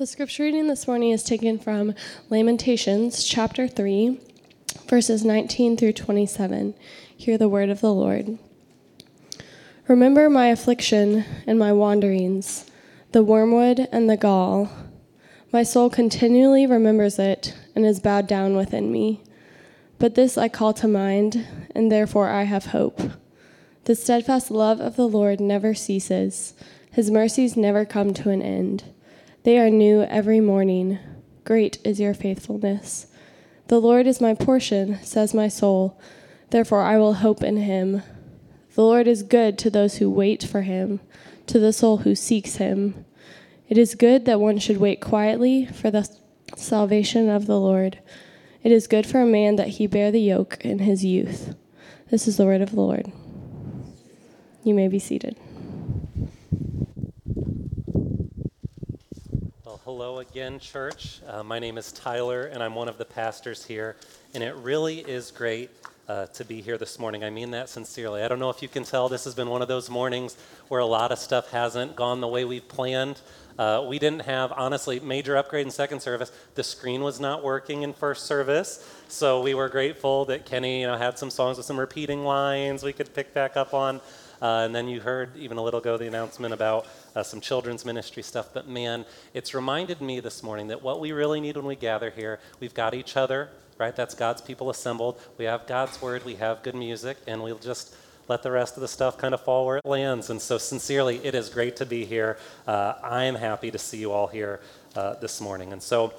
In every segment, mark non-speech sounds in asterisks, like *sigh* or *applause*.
The scripture reading this morning is taken from Lamentations chapter 3, verses 19 through 27. Hear the word of the Lord. Remember my affliction and my wanderings, the wormwood and the gall. My soul continually remembers it and is bowed down within me. But this I call to mind, and therefore I have hope. The steadfast love of the Lord never ceases, his mercies never come to an end. They are new every morning. Great is your faithfulness. The Lord is my portion, says my soul. Therefore I will hope in him. The Lord is good to those who wait for him, to the soul who seeks him. It is good that one should wait quietly for the salvation of the Lord. It is good for a man that he bear the yoke in his youth. This is the word of the Lord. You may be seated. Hello again, church. Uh, my name is Tyler, and I'm one of the pastors here. And it really is great uh, to be here this morning. I mean that sincerely. I don't know if you can tell, this has been one of those mornings where a lot of stuff hasn't gone the way we've planned. Uh, we didn't have, honestly, major upgrade in second service. The screen was not working in first service, so we were grateful that Kenny you know, had some songs with some repeating lines we could pick back up on. Uh, and then you heard even a little ago the announcement about uh, some children's ministry stuff. But man, it's reminded me this morning that what we really need when we gather here, we've got each other, right? That's God's people assembled. We have God's word, we have good music, and we'll just let the rest of the stuff kind of fall where it lands. And so, sincerely, it is great to be here. Uh, I am happy to see you all here uh, this morning. And so,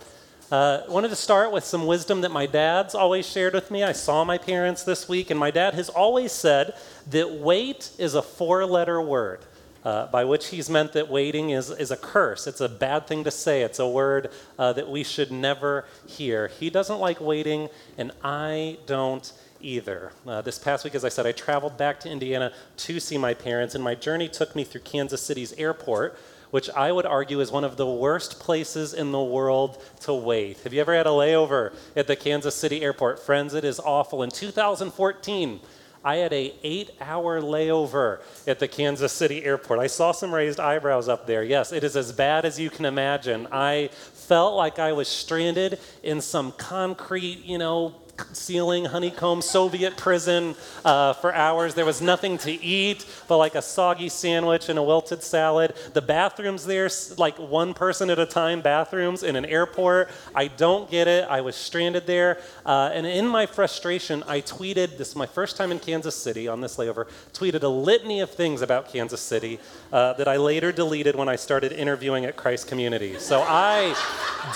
uh, wanted to start with some wisdom that my dad's always shared with me. I saw my parents this week, and my dad has always said that wait is a four letter word. Uh, by which he's meant that waiting is, is a curse. It's a bad thing to say. It's a word uh, that we should never hear. He doesn't like waiting, and I don't either. Uh, this past week, as I said, I traveled back to Indiana to see my parents, and my journey took me through Kansas City's airport, which I would argue is one of the worst places in the world to wait. Have you ever had a layover at the Kansas City airport? Friends, it is awful. In 2014, I had a eight hour layover at the Kansas City airport. I saw some raised eyebrows up there. Yes, it is as bad as you can imagine. I felt like I was stranded in some concrete, you know, ceiling, honeycomb, Soviet prison uh, for hours. There was nothing to eat but like a soggy sandwich and a wilted salad. The bathrooms there, like one person at a time bathrooms in an airport. I don't get it. I was stranded there. Uh, and in my frustration, I tweeted this is my first time in Kansas City on this layover, tweeted a litany of things about Kansas City uh, that I later deleted when I started interviewing at Christ Community. So I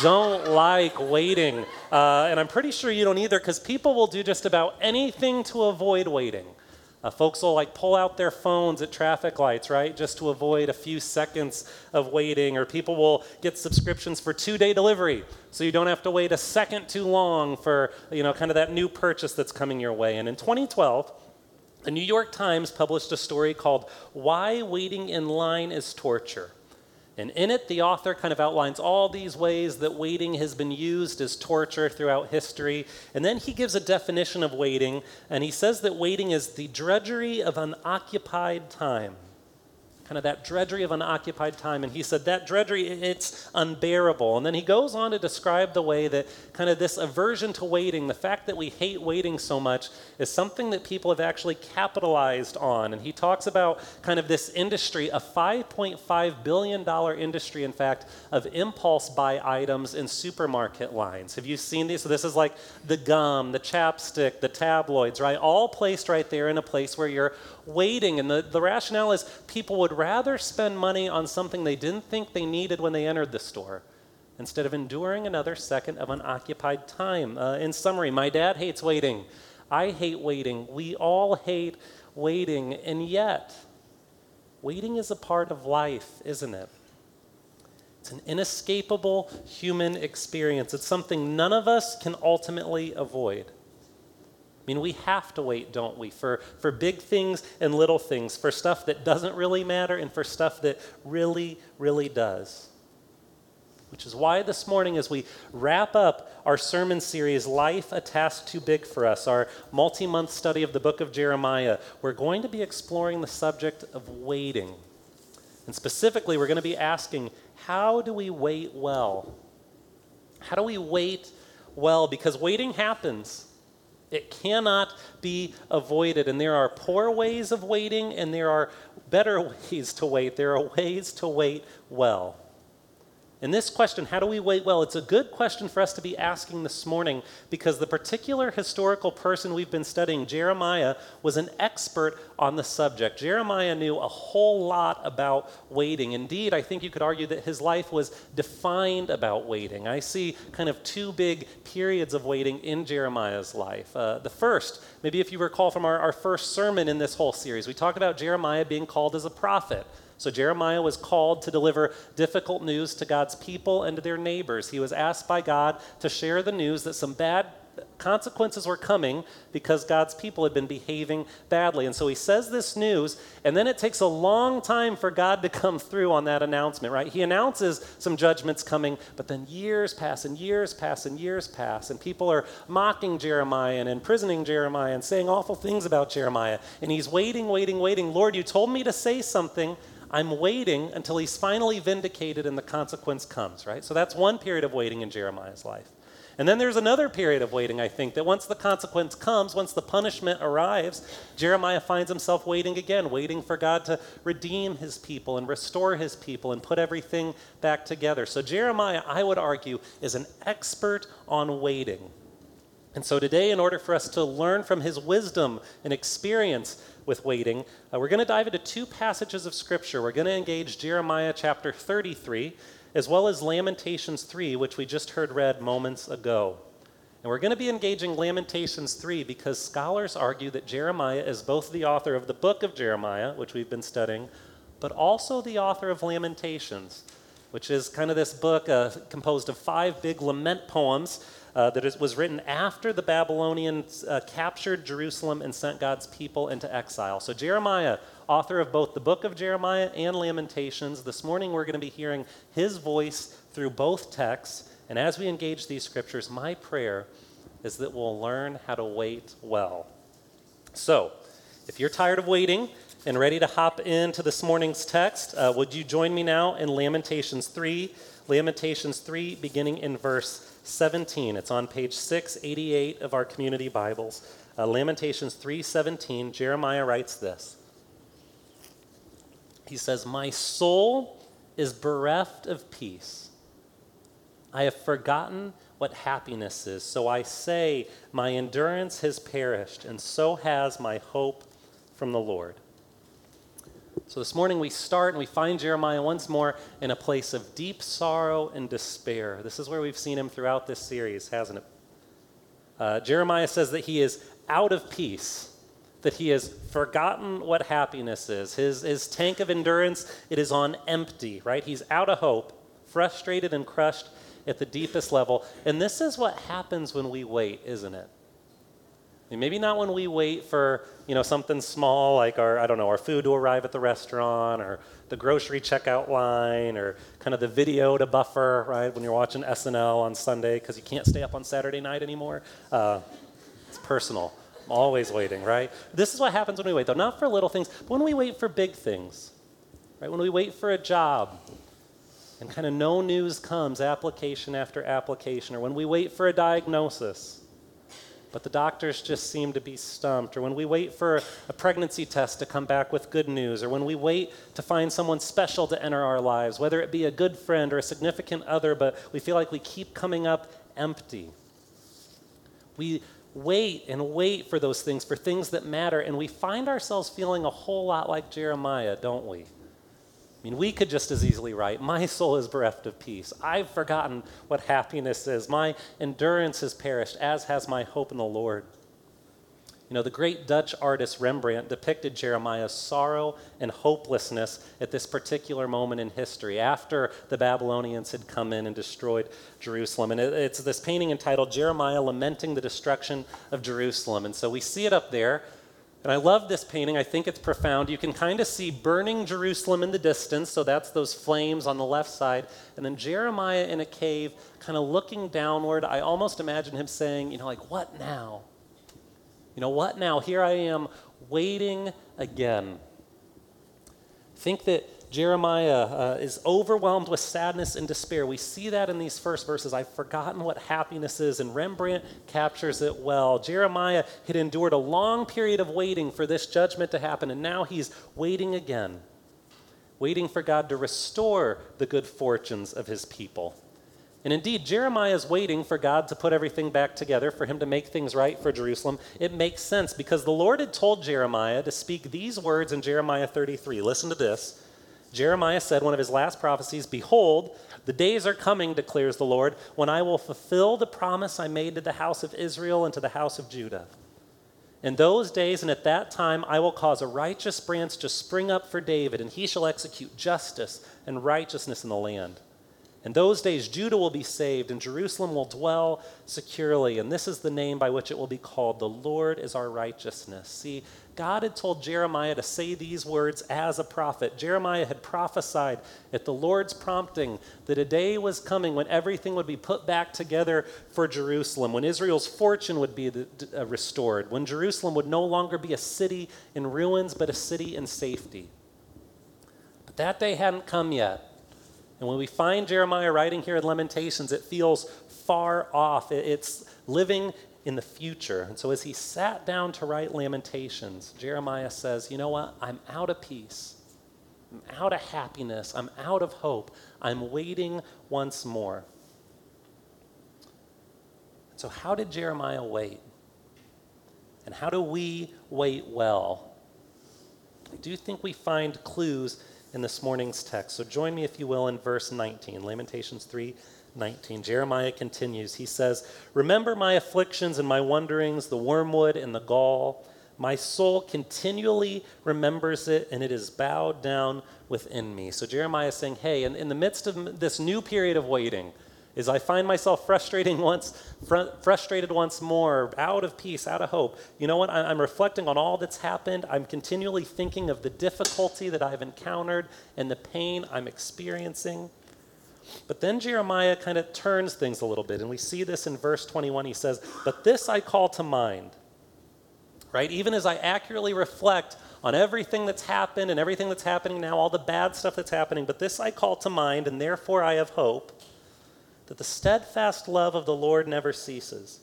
don't like waiting. Uh, and I'm pretty sure you don't either because people will do just about anything to avoid waiting. Uh, folks will like pull out their phones at traffic lights, right, just to avoid a few seconds of waiting. Or people will get subscriptions for two day delivery so you don't have to wait a second too long for, you know, kind of that new purchase that's coming your way. And in 2012, the New York Times published a story called Why Waiting in Line is Torture. And in it, the author kind of outlines all these ways that waiting has been used as torture throughout history. And then he gives a definition of waiting, and he says that waiting is the drudgery of unoccupied time kind of that drudgery of unoccupied time. And he said that drudgery, it's unbearable. And then he goes on to describe the way that kind of this aversion to waiting, the fact that we hate waiting so much, is something that people have actually capitalized on. And he talks about kind of this industry, a $5.5 billion industry, in fact, of impulse buy items in supermarket lines. Have you seen these? So this is like the gum, the chapstick, the tabloids, right? All placed right there in a place where you're waiting. And the, the rationale is people would rather spend money on something they didn't think they needed when they entered the store instead of enduring another second of unoccupied time. Uh, in summary, my dad hates waiting. I hate waiting. We all hate waiting. And yet, waiting is a part of life, isn't it? It's an inescapable human experience. It's something none of us can ultimately avoid. I mean, we have to wait, don't we, for, for big things and little things, for stuff that doesn't really matter and for stuff that really, really does. Which is why this morning, as we wrap up our sermon series, Life, a Task Too Big for Us, our multi month study of the book of Jeremiah, we're going to be exploring the subject of waiting. And specifically, we're going to be asking how do we wait well? How do we wait well? Because waiting happens. It cannot be avoided. And there are poor ways of waiting, and there are better *laughs* ways to wait. There are ways to wait well. And this question, how do we wait well? It's a good question for us to be asking this morning because the particular historical person we've been studying, Jeremiah, was an expert on the subject. Jeremiah knew a whole lot about waiting. Indeed, I think you could argue that his life was defined about waiting. I see kind of two big periods of waiting in Jeremiah's life. Uh, the first, maybe if you recall from our, our first sermon in this whole series, we talked about Jeremiah being called as a prophet. So Jeremiah was called to deliver difficult news to God's people and to their neighbors. He was asked by God to share the news that some bad consequences were coming because God's people had been behaving badly. And so he says this news, and then it takes a long time for God to come through on that announcement, right? He announces some judgments coming, but then years pass and years pass and years pass, and people are mocking Jeremiah and imprisoning Jeremiah and saying awful things about Jeremiah. And he's waiting, waiting, waiting. Lord, you told me to say something. I'm waiting until he's finally vindicated and the consequence comes, right? So that's one period of waiting in Jeremiah's life. And then there's another period of waiting, I think, that once the consequence comes, once the punishment arrives, Jeremiah finds himself waiting again, waiting for God to redeem his people and restore his people and put everything back together. So Jeremiah, I would argue, is an expert on waiting. And so today, in order for us to learn from his wisdom and experience, with waiting, uh, we're going to dive into two passages of Scripture. We're going to engage Jeremiah chapter 33, as well as Lamentations 3, which we just heard read moments ago. And we're going to be engaging Lamentations 3 because scholars argue that Jeremiah is both the author of the book of Jeremiah, which we've been studying, but also the author of Lamentations, which is kind of this book uh, composed of five big lament poems uh, that is, was written after the Babylonians uh, captured Jerusalem and sent God's people into exile. So, Jeremiah, author of both the book of Jeremiah and Lamentations, this morning we're going to be hearing his voice through both texts. And as we engage these scriptures, my prayer is that we'll learn how to wait well. So, if you're tired of waiting, and ready to hop into this morning's text, uh, would you join me now in Lamentations 3? Lamentations 3, beginning in verse 17. It's on page 688 of our community Bibles. Uh, Lamentations 3:17, Jeremiah writes this. He says, "My soul is bereft of peace. I have forgotten what happiness is. So I say, my endurance has perished, and so has my hope from the Lord." So this morning we start and we find Jeremiah once more in a place of deep sorrow and despair. This is where we've seen him throughout this series, hasn't it? Uh, Jeremiah says that he is out of peace, that he has forgotten what happiness is. His, his tank of endurance, it is on empty, right? He's out of hope, frustrated and crushed at the deepest level. And this is what happens when we wait, isn't it? Maybe not when we wait for you know something small like our I don't know our food to arrive at the restaurant or the grocery checkout line or kind of the video to buffer right when you're watching SNL on Sunday because you can't stay up on Saturday night anymore. Uh, it's personal. I'm always waiting, right? This is what happens when we wait, though, not for little things, but when we wait for big things, right? When we wait for a job and kind of no news comes, application after application, or when we wait for a diagnosis but the doctors just seem to be stumped, or when we wait for a pregnancy test to come back with good news, or when we wait to find someone special to enter our lives, whether it be a good friend or a significant other, but we feel like we keep coming up empty. We wait and wait for those things, for things that matter, and we find ourselves feeling a whole lot like Jeremiah, don't we? I mean, we could just as easily write, My soul is bereft of peace. I've forgotten what happiness is. My endurance has perished, as has my hope in the Lord. You know, the great Dutch artist Rembrandt depicted Jeremiah's sorrow and hopelessness at this particular moment in history after the Babylonians had come in and destroyed Jerusalem. And it's this painting entitled Jeremiah Lamenting the Destruction of Jerusalem. And so we see it up there. And I love this painting. I think it's profound. You can kind of see burning Jerusalem in the distance, so that's those flames on the left side. And then Jeremiah in a cave, kind of looking downward. I almost imagine him saying, you know, like, what now? You know, what now? Here I am waiting again. Think that Jeremiah uh, is overwhelmed with sadness and despair. We see that in these first verses. I've forgotten what happiness is, and Rembrandt captures it well. Jeremiah had endured a long period of waiting for this judgment to happen, and now he's waiting again, waiting for God to restore the good fortunes of his people. And indeed, Jeremiah is waiting for God to put everything back together, for him to make things right for Jerusalem. It makes sense because the Lord had told Jeremiah to speak these words in Jeremiah 33. Listen to this. Jeremiah said, one of his last prophecies, Behold, the days are coming, declares the Lord, when I will fulfill the promise I made to the house of Israel and to the house of Judah. In those days and at that time, I will cause a righteous branch to spring up for David, and he shall execute justice and righteousness in the land. In those days, Judah will be saved, and Jerusalem will dwell securely. And this is the name by which it will be called The Lord is our righteousness. See, God had told Jeremiah to say these words as a prophet. Jeremiah had prophesied at the Lord's prompting that a day was coming when everything would be put back together for Jerusalem, when Israel's fortune would be uh, restored, when Jerusalem would no longer be a city in ruins, but a city in safety. But that day hadn't come yet. And when we find Jeremiah writing here in Lamentations, it feels far off. It's living in the future. And so as he sat down to write Lamentations, Jeremiah says, You know what? I'm out of peace. I'm out of happiness. I'm out of hope. I'm waiting once more. So, how did Jeremiah wait? And how do we wait well? I do think we find clues in this morning's text. So join me, if you will, in verse 19, Lamentations 3 19. Jeremiah continues. He says, Remember my afflictions and my wanderings, the wormwood and the gall. My soul continually remembers it, and it is bowed down within me. So Jeremiah is saying, Hey, in, in the midst of this new period of waiting, is I find myself frustrating once, fr- frustrated once more, out of peace, out of hope. You know what? I- I'm reflecting on all that's happened. I'm continually thinking of the difficulty that I've encountered and the pain I'm experiencing. But then Jeremiah kind of turns things a little bit, and we see this in verse 21. He says, But this I call to mind, right? Even as I accurately reflect on everything that's happened and everything that's happening now, all the bad stuff that's happening, but this I call to mind, and therefore I have hope that the steadfast love of the Lord never ceases,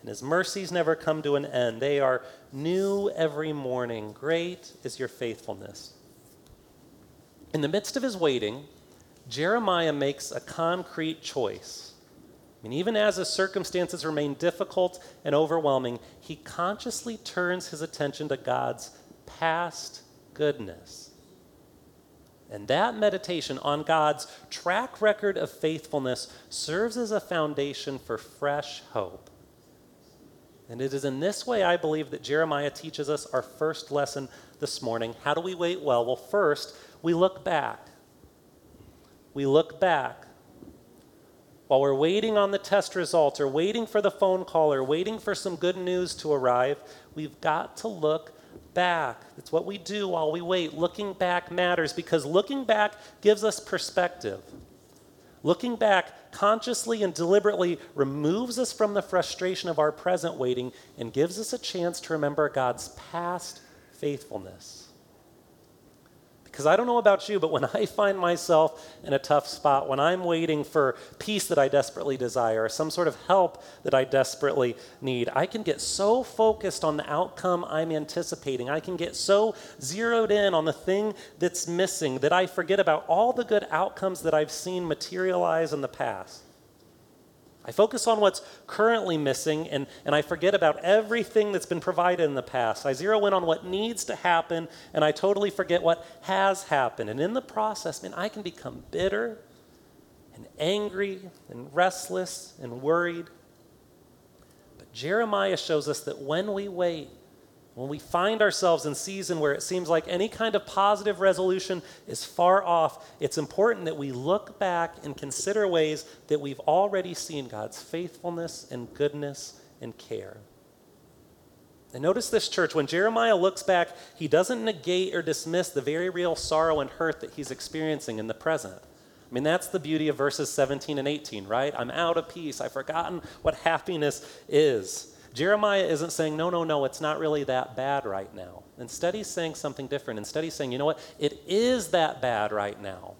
and his mercies never come to an end. They are new every morning. Great is your faithfulness. In the midst of his waiting, Jeremiah makes a concrete choice. I mean, even as his circumstances remain difficult and overwhelming, he consciously turns his attention to God's past goodness. And that meditation on God's track record of faithfulness serves as a foundation for fresh hope. And it is in this way, I believe, that Jeremiah teaches us our first lesson this morning. How do we wait well? Well, first, we look back. We look back. While we're waiting on the test result, or waiting for the phone call, or waiting for some good news to arrive, we've got to look back. It's what we do while we wait. Looking back matters because looking back gives us perspective. Looking back consciously and deliberately removes us from the frustration of our present waiting and gives us a chance to remember God's past faithfulness. Because I don't know about you, but when I find myself in a tough spot, when I'm waiting for peace that I desperately desire, some sort of help that I desperately need, I can get so focused on the outcome I'm anticipating. I can get so zeroed in on the thing that's missing that I forget about all the good outcomes that I've seen materialize in the past. I focus on what's currently missing and, and I forget about everything that's been provided in the past. I zero in on what needs to happen and I totally forget what has happened. And in the process, man, I can become bitter and angry and restless and worried. But Jeremiah shows us that when we wait, when we find ourselves in season where it seems like any kind of positive resolution is far off, it's important that we look back and consider ways that we've already seen God's faithfulness and goodness and care. And notice this, church, when Jeremiah looks back, he doesn't negate or dismiss the very real sorrow and hurt that he's experiencing in the present. I mean, that's the beauty of verses 17 and 18, right? I'm out of peace. I've forgotten what happiness is. Jeremiah isn't saying, no, no, no, it's not really that bad right now. Instead, he's saying something different. Instead, he's saying, you know what? It is that bad right now.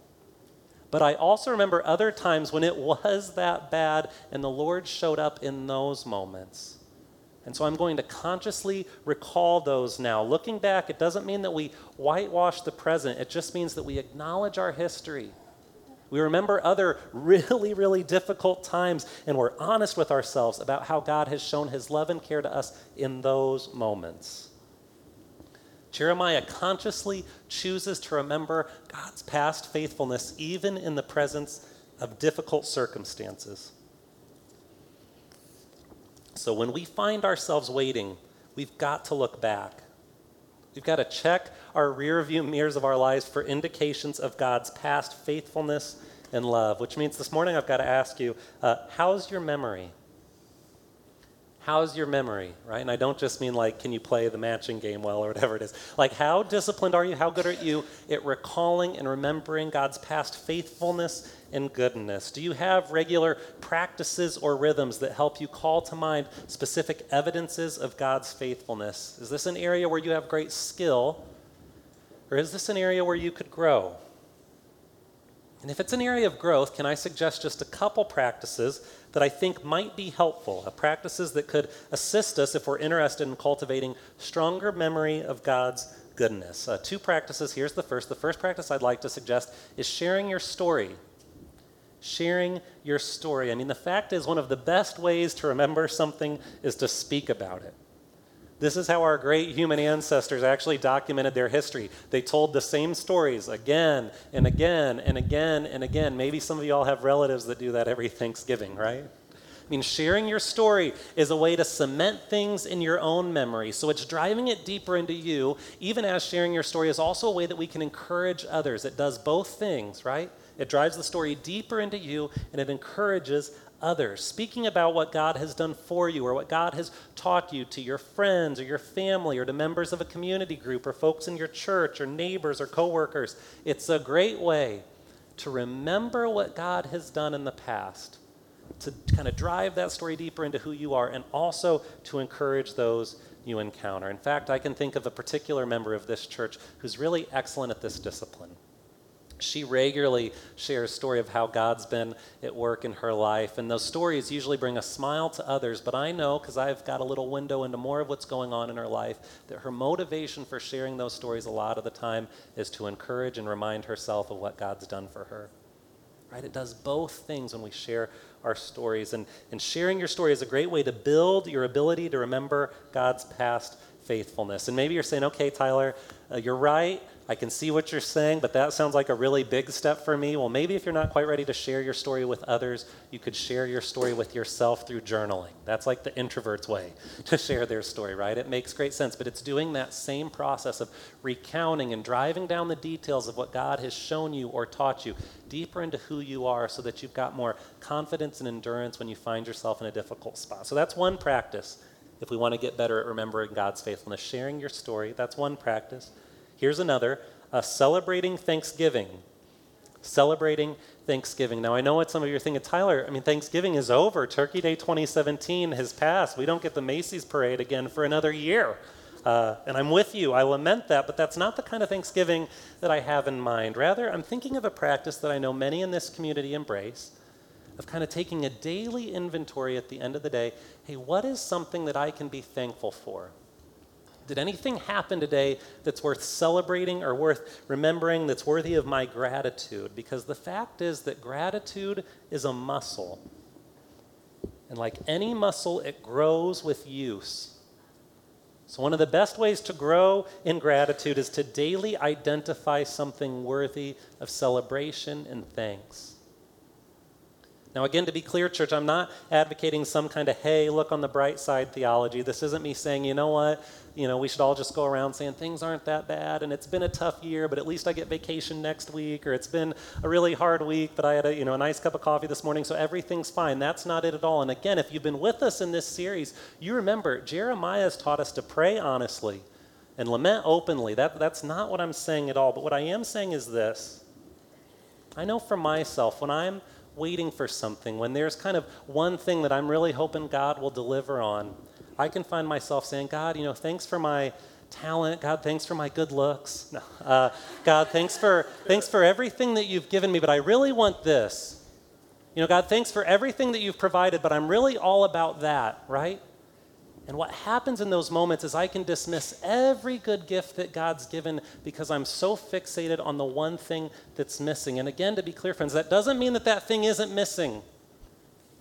But I also remember other times when it was that bad and the Lord showed up in those moments. And so I'm going to consciously recall those now. Looking back, it doesn't mean that we whitewash the present, it just means that we acknowledge our history. We remember other really, really difficult times, and we're honest with ourselves about how God has shown his love and care to us in those moments. Jeremiah consciously chooses to remember God's past faithfulness even in the presence of difficult circumstances. So when we find ourselves waiting, we've got to look back. We've got to check our rear view mirrors of our lives for indications of God's past faithfulness and love, which means this morning I've got to ask you uh, how's your memory? How's your memory, right? And I don't just mean like, can you play the matching game well or whatever it is. Like, how disciplined are you? How good are you at recalling and remembering God's past faithfulness and goodness? Do you have regular practices or rhythms that help you call to mind specific evidences of God's faithfulness? Is this an area where you have great skill, or is this an area where you could grow? And if it's an area of growth, can I suggest just a couple practices that I think might be helpful, uh, practices that could assist us if we're interested in cultivating stronger memory of God's goodness? Uh, two practices. Here's the first. The first practice I'd like to suggest is sharing your story. Sharing your story. I mean, the fact is, one of the best ways to remember something is to speak about it. This is how our great human ancestors actually documented their history. They told the same stories again and again and again and again. Maybe some of you all have relatives that do that every Thanksgiving, right? I mean, sharing your story is a way to cement things in your own memory. So it's driving it deeper into you, even as sharing your story is also a way that we can encourage others. It does both things, right? It drives the story deeper into you and it encourages others, speaking about what God has done for you or what God has taught you to your friends or your family or to members of a community group or folks in your church or neighbors or coworkers. It's a great way to remember what God has done in the past, to kind of drive that story deeper into who you are, and also to encourage those you encounter. In fact, I can think of a particular member of this church who's really excellent at this discipline she regularly shares a story of how god's been at work in her life and those stories usually bring a smile to others but i know because i've got a little window into more of what's going on in her life that her motivation for sharing those stories a lot of the time is to encourage and remind herself of what god's done for her. Right? It does both things when we share our stories and, and sharing your story is a great way to build your ability to remember god's past faithfulness. And maybe you're saying okay tyler uh, you're right I can see what you're saying, but that sounds like a really big step for me. Well, maybe if you're not quite ready to share your story with others, you could share your story with yourself through journaling. That's like the introvert's way *laughs* to share their story, right? It makes great sense, but it's doing that same process of recounting and driving down the details of what God has shown you or taught you deeper into who you are so that you've got more confidence and endurance when you find yourself in a difficult spot. So that's one practice if we want to get better at remembering God's faithfulness. Sharing your story, that's one practice. Here's another celebrating Thanksgiving. Celebrating Thanksgiving. Now, I know what some of you are thinking, Tyler, I mean, Thanksgiving is over. Turkey Day 2017 has passed. We don't get the Macy's parade again for another year. Uh, and I'm with you. I lament that, but that's not the kind of Thanksgiving that I have in mind. Rather, I'm thinking of a practice that I know many in this community embrace of kind of taking a daily inventory at the end of the day. Hey, what is something that I can be thankful for? Did anything happen today that's worth celebrating or worth remembering that's worthy of my gratitude? Because the fact is that gratitude is a muscle. And like any muscle, it grows with use. So, one of the best ways to grow in gratitude is to daily identify something worthy of celebration and thanks. Now, again, to be clear, church, I'm not advocating some kind of, hey, look on the bright side theology. This isn't me saying, you know what, you know, we should all just go around saying things aren't that bad and it's been a tough year, but at least I get vacation next week, or it's been a really hard week, but I had a, you know, a nice cup of coffee this morning, so everything's fine. That's not it at all. And again, if you've been with us in this series, you remember Jeremiah has taught us to pray honestly and lament openly. That, that's not what I'm saying at all. But what I am saying is this I know for myself, when I'm waiting for something, when there's kind of one thing that I'm really hoping God will deliver on, I can find myself saying, God, you know, thanks for my talent. God, thanks for my good looks. *laughs* No. Uh, God, thanks for, thanks for everything that you've given me, but I really want this. You know, God, thanks for everything that you've provided, but I'm really all about that, right? And what happens in those moments is I can dismiss every good gift that God's given because I'm so fixated on the one thing that's missing. And again, to be clear, friends, that doesn't mean that that thing isn't missing.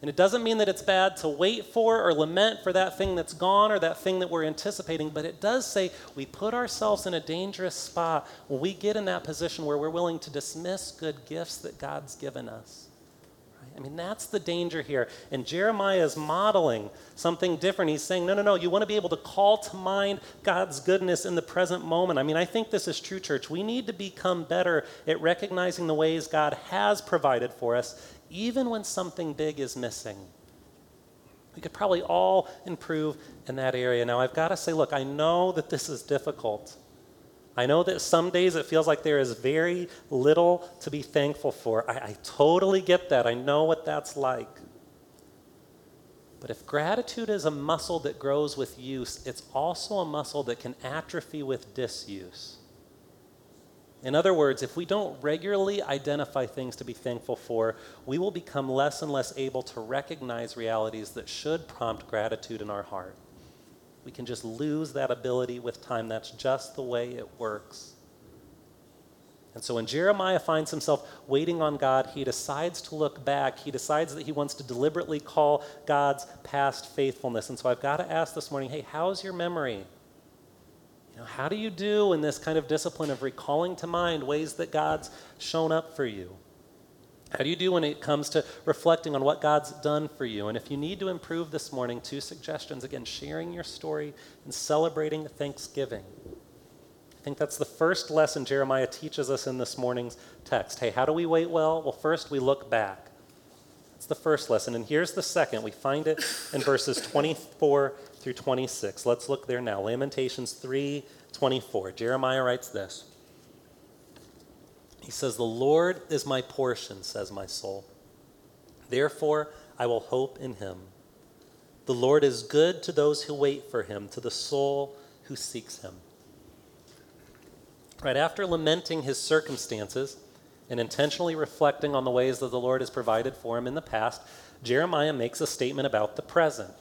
And it doesn't mean that it's bad to wait for or lament for that thing that's gone or that thing that we're anticipating, but it does say we put ourselves in a dangerous spot when we get in that position where we're willing to dismiss good gifts that God's given us. I mean, that's the danger here. And Jeremiah is modeling something different. He's saying, no, no, no, you want to be able to call to mind God's goodness in the present moment. I mean, I think this is true, church. We need to become better at recognizing the ways God has provided for us even when something big is missing. We could probably all improve in that area. Now, I've got to say, look, I know that this is difficult. I know that some days it feels like there is very little to be thankful for. I, I totally get that. I know what that's like. But if gratitude is a muscle that grows with use, it's also a muscle that can atrophy with disuse. In other words, if we don't regularly identify things to be thankful for, we will become less and less able to recognize realities that should prompt gratitude in our heart. We can just lose that ability with time. That's just the way it works. And so when Jeremiah finds himself waiting on God, he decides to look back. He decides that he wants to deliberately call God's past faithfulness. And so I've got to ask this morning hey, how's your memory? You know, how do you do in this kind of discipline of recalling to mind ways that God's shown up for you? How do you do when it comes to reflecting on what God's done for you? And if you need to improve this morning, two suggestions again, sharing your story and celebrating Thanksgiving. I think that's the first lesson Jeremiah teaches us in this morning's text. Hey, how do we wait well? Well, first we look back. That's the first lesson. And here's the second. We find it in verses 24 through 26. Let's look there now. Lamentations 3 24. Jeremiah writes this. He says, The Lord is my portion, says my soul. Therefore, I will hope in him. The Lord is good to those who wait for him, to the soul who seeks him. Right after lamenting his circumstances and intentionally reflecting on the ways that the Lord has provided for him in the past, Jeremiah makes a statement about the present.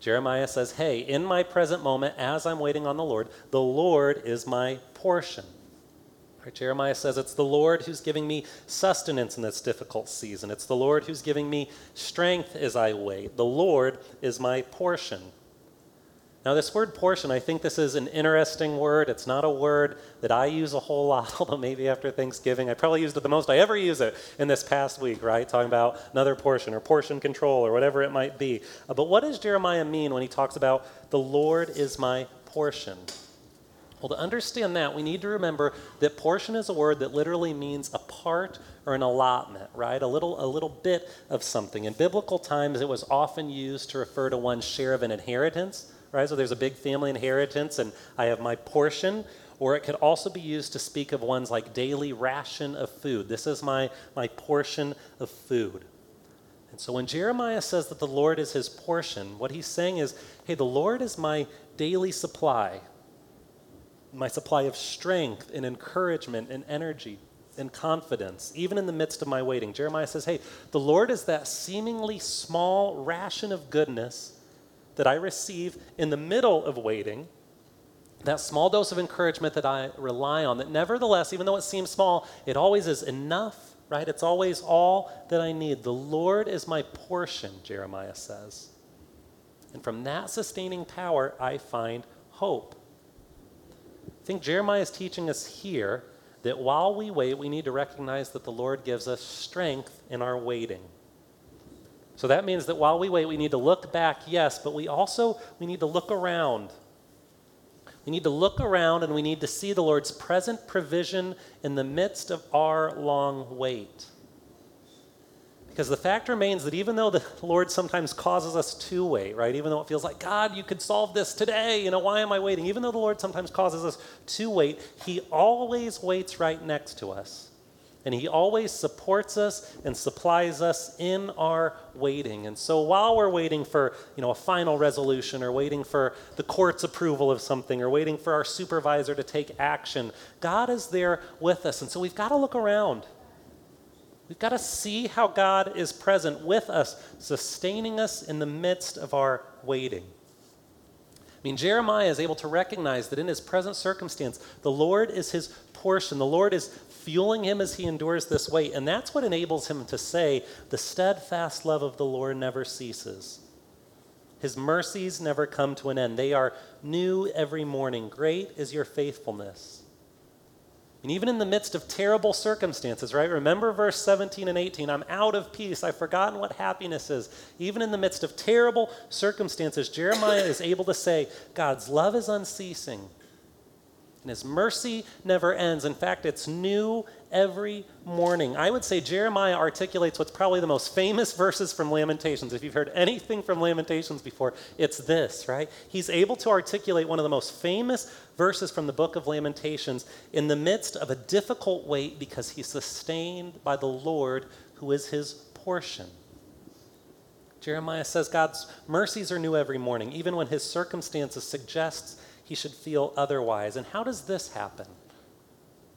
Jeremiah says, Hey, in my present moment, as I'm waiting on the Lord, the Lord is my portion. Right, Jeremiah says, It's the Lord who's giving me sustenance in this difficult season. It's the Lord who's giving me strength as I wait. The Lord is my portion. Now, this word portion, I think this is an interesting word. It's not a word that I use a whole *laughs* lot, although maybe after Thanksgiving, I probably used it the most I ever use it in this past week, right? Talking about another portion or portion control or whatever it might be. Uh, but what does Jeremiah mean when he talks about the Lord is my portion? Well, to understand that, we need to remember that portion is a word that literally means a part or an allotment, right? A little, a little bit of something. In biblical times, it was often used to refer to one's share of an inheritance right? So there's a big family inheritance, and I have my portion. Or it could also be used to speak of one's like daily ration of food. This is my, my portion of food. And so when Jeremiah says that the Lord is his portion, what he's saying is, hey, the Lord is my daily supply, my supply of strength and encouragement and energy and confidence, even in the midst of my waiting. Jeremiah says, hey, the Lord is that seemingly small ration of goodness that I receive in the middle of waiting, that small dose of encouragement that I rely on, that nevertheless, even though it seems small, it always is enough, right? It's always all that I need. The Lord is my portion, Jeremiah says. And from that sustaining power, I find hope. Think Jeremiah is teaching us here that while we wait, we need to recognize that the Lord gives us strength in our waiting. So that means that while we wait, we need to look back, yes, but we also we need to look around. We need to look around and we need to see the Lord's present provision in the midst of our long wait. Because the fact remains that even though the Lord sometimes causes us to wait, right? Even though it feels like, God, you could solve this today, you know, why am I waiting? Even though the Lord sometimes causes us to wait, He always waits right next to us. And he always supports us and supplies us in our waiting. And so while we're waiting for, you know, a final resolution or waiting for the court's approval of something or waiting for our supervisor to take action, God is there with us. And so we've got to look around. We've got to see how God is present with us, sustaining us in the midst of our waiting. I mean, Jeremiah is able to recognize that in his present circumstance, the Lord is his portion. The Lord is fueling him as he endures this weight. And that's what enables him to say, The steadfast love of the Lord never ceases. His mercies never come to an end. They are new every morning. Great is your faithfulness. And even in the midst of terrible circumstances, right? Remember verse 17 and 18 I'm out of peace. I've forgotten what happiness is. Even in the midst of terrible circumstances, Jeremiah is able to say, God's love is unceasing. And his mercy never ends. In fact, it's new every morning. I would say Jeremiah articulates what's probably the most famous verses from Lamentations. If you've heard anything from Lamentations before, it's this, right? He's able to articulate one of the most famous verses from the book of Lamentations in the midst of a difficult wait because he's sustained by the Lord who is his portion. Jeremiah says God's mercies are new every morning, even when his circumstances suggests he should feel otherwise. And how does this happen?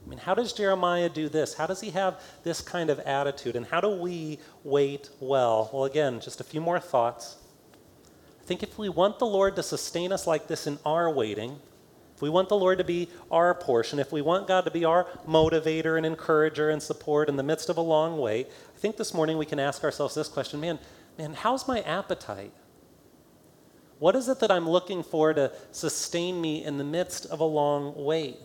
I mean, how does Jeremiah do this? How does he have this kind of attitude? And how do we wait well? Well, again, just a few more thoughts. I think if we want the Lord to sustain us like this in our waiting, if we want the Lord to be our portion, if we want God to be our motivator and encourager and support in the midst of a long wait, I think this morning we can ask ourselves this question man, man, how's my appetite? What is it that I'm looking for to sustain me in the midst of a long wait?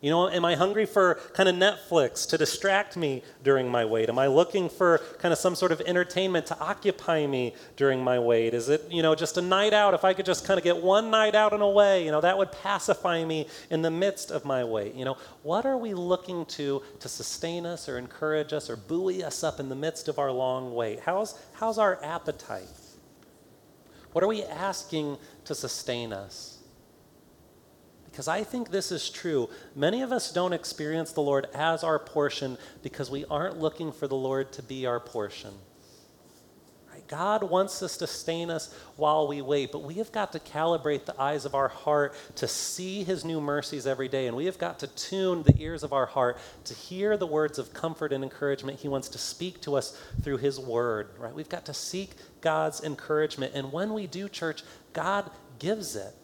You know, am I hungry for kind of Netflix to distract me during my wait? Am I looking for kind of some sort of entertainment to occupy me during my wait? Is it, you know, just a night out? If I could just kind of get one night out and away, you know, that would pacify me in the midst of my wait. You know, what are we looking to to sustain us or encourage us or buoy us up in the midst of our long wait? How's, how's our appetite? What are we asking to sustain us? Because I think this is true. Many of us don't experience the Lord as our portion because we aren't looking for the Lord to be our portion. God wants to sustain us while we wait, but we have got to calibrate the eyes of our heart to see His new mercies every day. And we have got to tune the ears of our heart to hear the words of comfort and encouragement He wants to speak to us through His word, right? We've got to seek God's encouragement. And when we do, church, God gives it.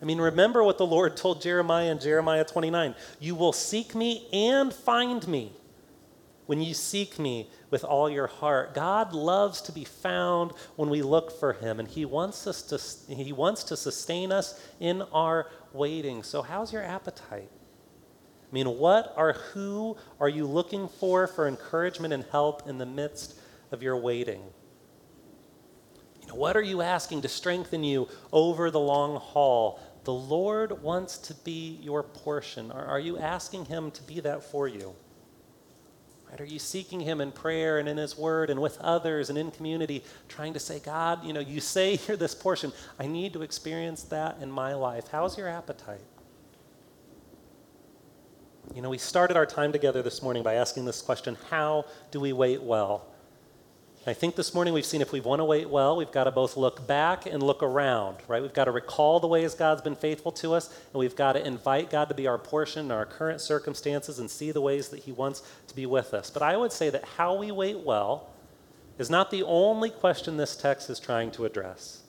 I mean, remember what the Lord told Jeremiah in Jeremiah 29 You will seek me and find me when you seek me with all your heart. God loves to be found when we look for him, and he wants us to he wants to sustain us in our waiting. So how's your appetite? I mean, what or who are you looking for for encouragement and help in the midst of your waiting? You know, what are you asking to strengthen you over the long haul? The Lord wants to be your portion. Are, are you asking Him to be that for you? Right? Are you seeking Him in prayer and in His Word and with others and in community, trying to say, God, you know, you say *laughs* you're this portion. I need to experience that in my life. How's your appetite? You know, we started our time together this morning by asking this question How do we wait well? I think this morning we've seen if we want to wait well, we've got to both look back and look around, right? We've got to recall the ways God's been faithful to us, and we've got to invite God to be our portion in our current circumstances and see the ways that He wants to be with us. But I would say that how we wait well is not the only question this text is trying to address.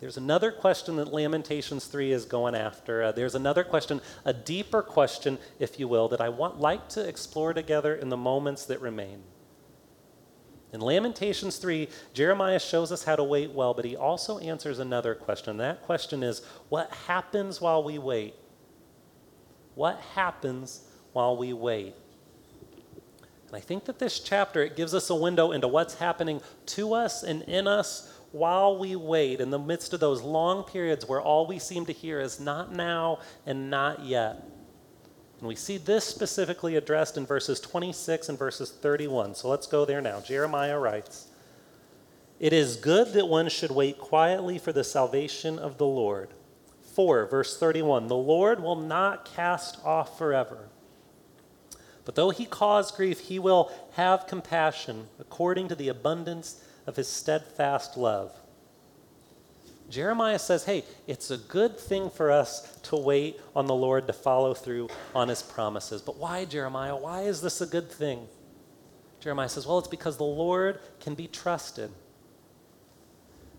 There's another question that Lamentations 3 is going after. Uh, there's another question, a deeper question, if you will, that I want like to explore together in the moments that remain. In Lamentations 3, Jeremiah shows us how to wait well, but he also answers another question. That question is what happens while we wait? What happens while we wait? And I think that this chapter it gives us a window into what's happening to us and in us while we wait in the midst of those long periods where all we seem to hear is not now and not yet. And we see this specifically addressed in verses 26 and verses 31. So let's go there now. Jeremiah writes It is good that one should wait quietly for the salvation of the Lord. 4, verse 31 The Lord will not cast off forever. But though he cause grief, he will have compassion according to the abundance of his steadfast love. Jeremiah says, hey, it's a good thing for us to wait on the Lord to follow through on his promises. But why, Jeremiah? Why is this a good thing? Jeremiah says, well, it's because the Lord can be trusted.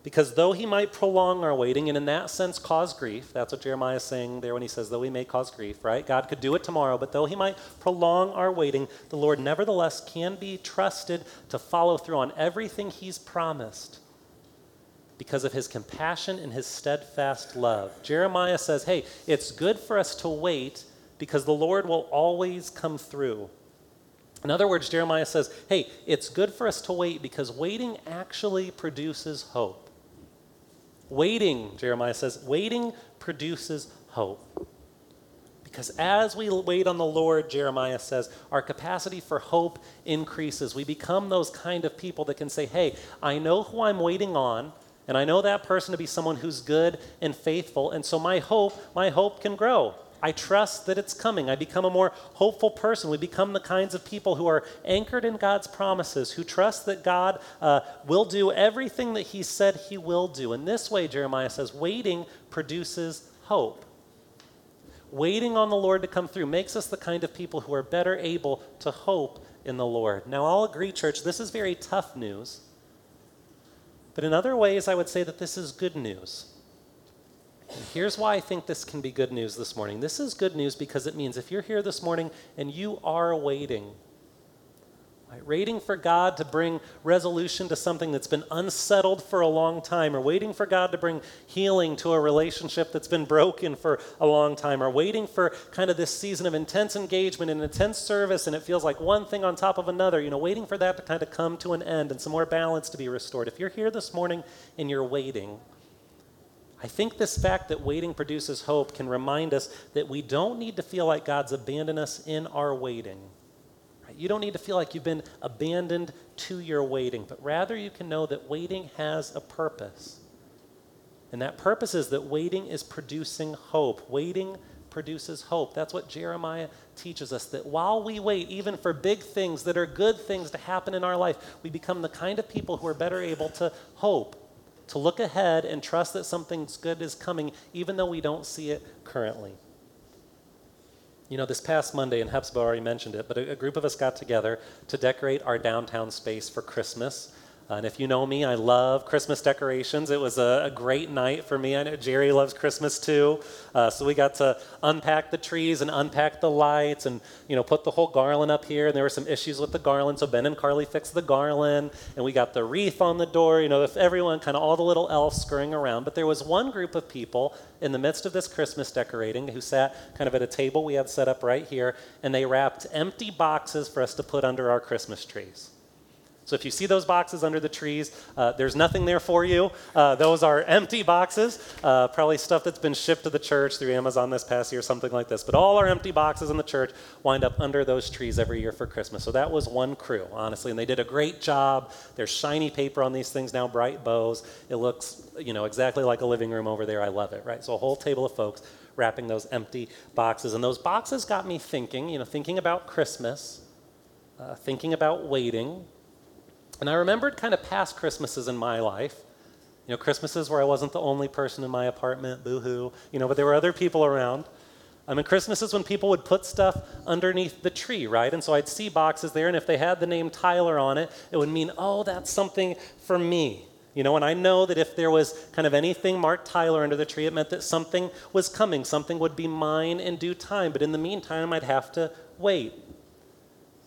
Because though he might prolong our waiting and in that sense cause grief, that's what Jeremiah is saying there when he says, though he may cause grief, right? God could do it tomorrow, but though he might prolong our waiting, the Lord nevertheless can be trusted to follow through on everything he's promised because of his compassion and his steadfast love. Jeremiah says, hey, it's good for us to wait because the Lord will always come through. In other words, Jeremiah says, hey, it's good for us to wait because waiting actually produces hope. Waiting, Jeremiah says, waiting produces hope. Because as we wait on the Lord, Jeremiah says, our capacity for hope increases. We become those kind of people that can say, hey, I know who I'm waiting on, and I know that person to be someone who's good and faithful, and so my hope, my hope can grow. I trust that it's coming. I become a more hopeful person. We become the kinds of people who are anchored in God's promises, who trust that God uh, will do everything that He said He will do. In this way, Jeremiah says, waiting produces hope. Waiting on the Lord to come through makes us the kind of people who are better able to hope in the Lord. Now, I'll agree, church, this is very tough news. But in other ways, I would say that this is good news. Here's why I think this can be good news this morning. This is good news because it means if you're here this morning and you are waiting, waiting for God to bring resolution to something that's been unsettled for a long time, or waiting for God to bring healing to a relationship that's been broken for a long time, or waiting for kind of this season of intense engagement and intense service, and it feels like one thing on top of another, you know, waiting for that to kind of come to an end and some more balance to be restored. If you're here this morning and you're waiting, I think this fact that waiting produces hope can remind us that we don't need to feel like God's abandoned us in our waiting. You don't need to feel like you've been abandoned to your waiting, but rather you can know that waiting has a purpose. And that purpose is that waiting is producing hope. Waiting produces hope. That's what Jeremiah teaches us that while we wait, even for big things that are good things to happen in our life, we become the kind of people who are better able to hope to look ahead and trust that something good is coming, even though we don't see it currently. You know, this past Monday, and Hepzibah already mentioned it, but a, a group of us got together to decorate our downtown space for Christmas. And if you know me, I love Christmas decorations. It was a, a great night for me. I know Jerry loves Christmas too. Uh, so we got to unpack the trees and unpack the lights and, you know, put the whole garland up here. And there were some issues with the garland. So Ben and Carly fixed the garland. And we got the wreath on the door, you know, everyone, kind of all the little elves scurrying around. But there was one group of people in the midst of this Christmas decorating who sat kind of at a table we had set up right here. And they wrapped empty boxes for us to put under our Christmas trees. So if you see those boxes under the trees, uh, there's nothing there for you. Uh, those are empty boxes, uh, probably stuff that's been shipped to the church through Amazon this past year, something like this. But all our empty boxes in the church wind up under those trees every year for Christmas. So that was one crew, honestly, and they did a great job. There's shiny paper on these things now, bright bows. It looks, you know, exactly like a living room over there. I love it, right? So a whole table of folks wrapping those empty boxes, and those boxes got me thinking, you know, thinking about Christmas, uh, thinking about waiting and I remembered kind of past Christmases in my life. You know, Christmases where I wasn't the only person in my apartment, boo hoo, you know, but there were other people around. I mean, Christmases when people would put stuff underneath the tree, right? And so I'd see boxes there, and if they had the name Tyler on it, it would mean, oh, that's something for me. You know, and I know that if there was kind of anything marked Tyler under the tree, it meant that something was coming, something would be mine in due time. But in the meantime, I'd have to wait.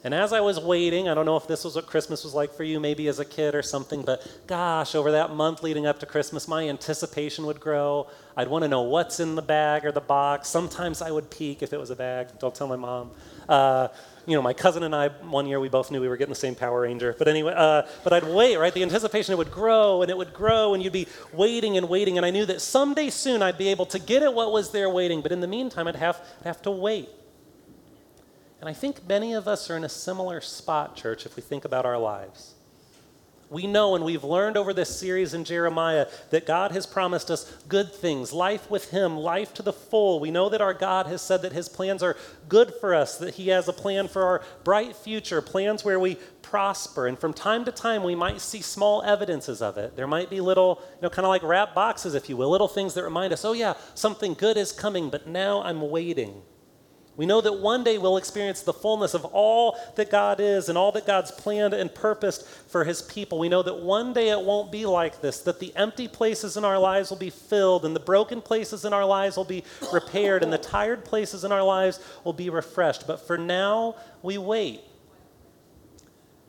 And as I was waiting, I don't know if this was what Christmas was like for you, maybe as a kid or something, but gosh, over that month leading up to Christmas, my anticipation would grow. I'd want to know what's in the bag or the box. Sometimes I would peek if it was a bag. Don't tell my mom. Uh, you know, my cousin and I, one year, we both knew we were getting the same Power Ranger. But anyway, uh, but I'd wait, right? The anticipation, it would grow and it would grow, and you'd be waiting and waiting. And I knew that someday soon I'd be able to get at what was there waiting. But in the meantime, I'd have, I'd have to wait. And I think many of us are in a similar spot, church, if we think about our lives. We know and we've learned over this series in Jeremiah that God has promised us good things, life with Him, life to the full. We know that our God has said that His plans are good for us, that He has a plan for our bright future, plans where we prosper. And from time to time, we might see small evidences of it. There might be little, you know, kind of like wrap boxes, if you will, little things that remind us, oh, yeah, something good is coming, but now I'm waiting. We know that one day we'll experience the fullness of all that God is and all that God's planned and purposed for his people. We know that one day it won't be like this, that the empty places in our lives will be filled, and the broken places in our lives will be repaired, and the tired places in our lives will be refreshed. But for now, we wait.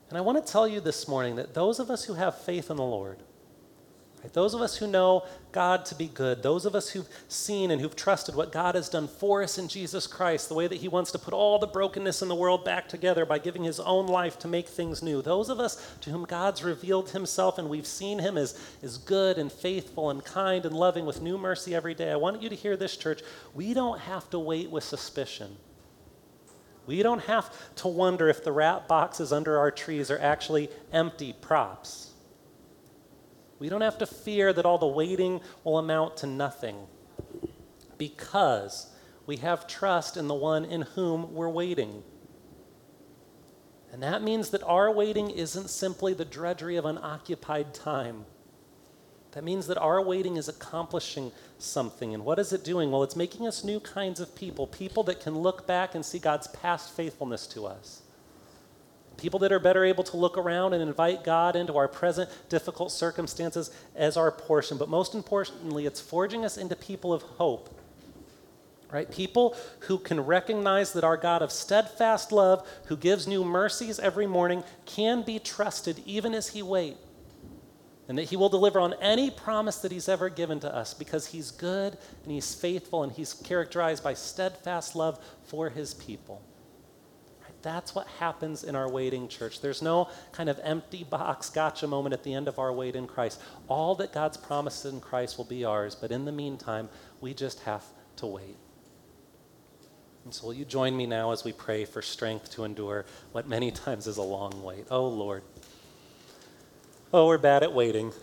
And I want to tell you this morning that those of us who have faith in the Lord, Right? Those of us who know God to be good, those of us who've seen and who've trusted what God has done for us in Jesus Christ, the way that He wants to put all the brokenness in the world back together by giving His own life to make things new, those of us to whom God's revealed Himself and we've seen Him as, as good and faithful and kind and loving with new mercy every day, I want you to hear this, church. We don't have to wait with suspicion. We don't have to wonder if the rat boxes under our trees are actually empty props. We don't have to fear that all the waiting will amount to nothing because we have trust in the one in whom we're waiting. And that means that our waiting isn't simply the drudgery of unoccupied time. That means that our waiting is accomplishing something. And what is it doing? Well, it's making us new kinds of people, people that can look back and see God's past faithfulness to us. People that are better able to look around and invite God into our present difficult circumstances as our portion. But most importantly, it's forging us into people of hope. Right? People who can recognize that our God of steadfast love, who gives new mercies every morning, can be trusted even as He waits. And that He will deliver on any promise that He's ever given to us because He's good and He's faithful and He's characterized by steadfast love for His people. That's what happens in our waiting church. There's no kind of empty box gotcha moment at the end of our wait in Christ. All that God's promised in Christ will be ours, but in the meantime, we just have to wait. And so, will you join me now as we pray for strength to endure what many *laughs* times is a long wait? Oh, Lord. Oh, we're bad at waiting.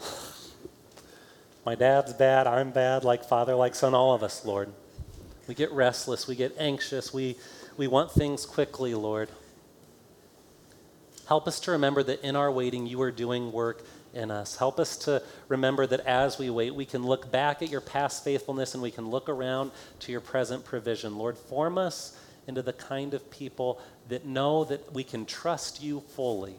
*laughs* My dad's bad, I'm bad, like father, like son, all of us, Lord. We get restless, we get anxious, we we want things quickly, Lord. Help us to remember that in our waiting, you are doing work in us. Help us to remember that as we wait, we can look back at your past faithfulness and we can look around to your present provision. Lord, form us into the kind of people that know that we can trust you fully.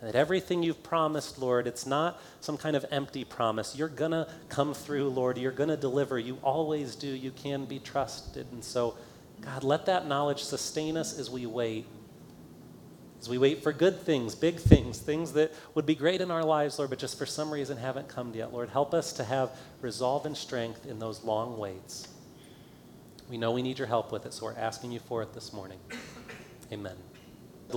And that everything you've promised, Lord, it's not some kind of empty promise. You're going to come through, Lord. You're going to deliver. You always do. You can be trusted. And so, God, let that knowledge sustain us as we wait. As we wait for good things, big things, things that would be great in our lives, Lord, but just for some reason haven't come yet. Lord, help us to have resolve and strength in those long waits. We know we need your help with it, so we're asking you for it this morning. Amen.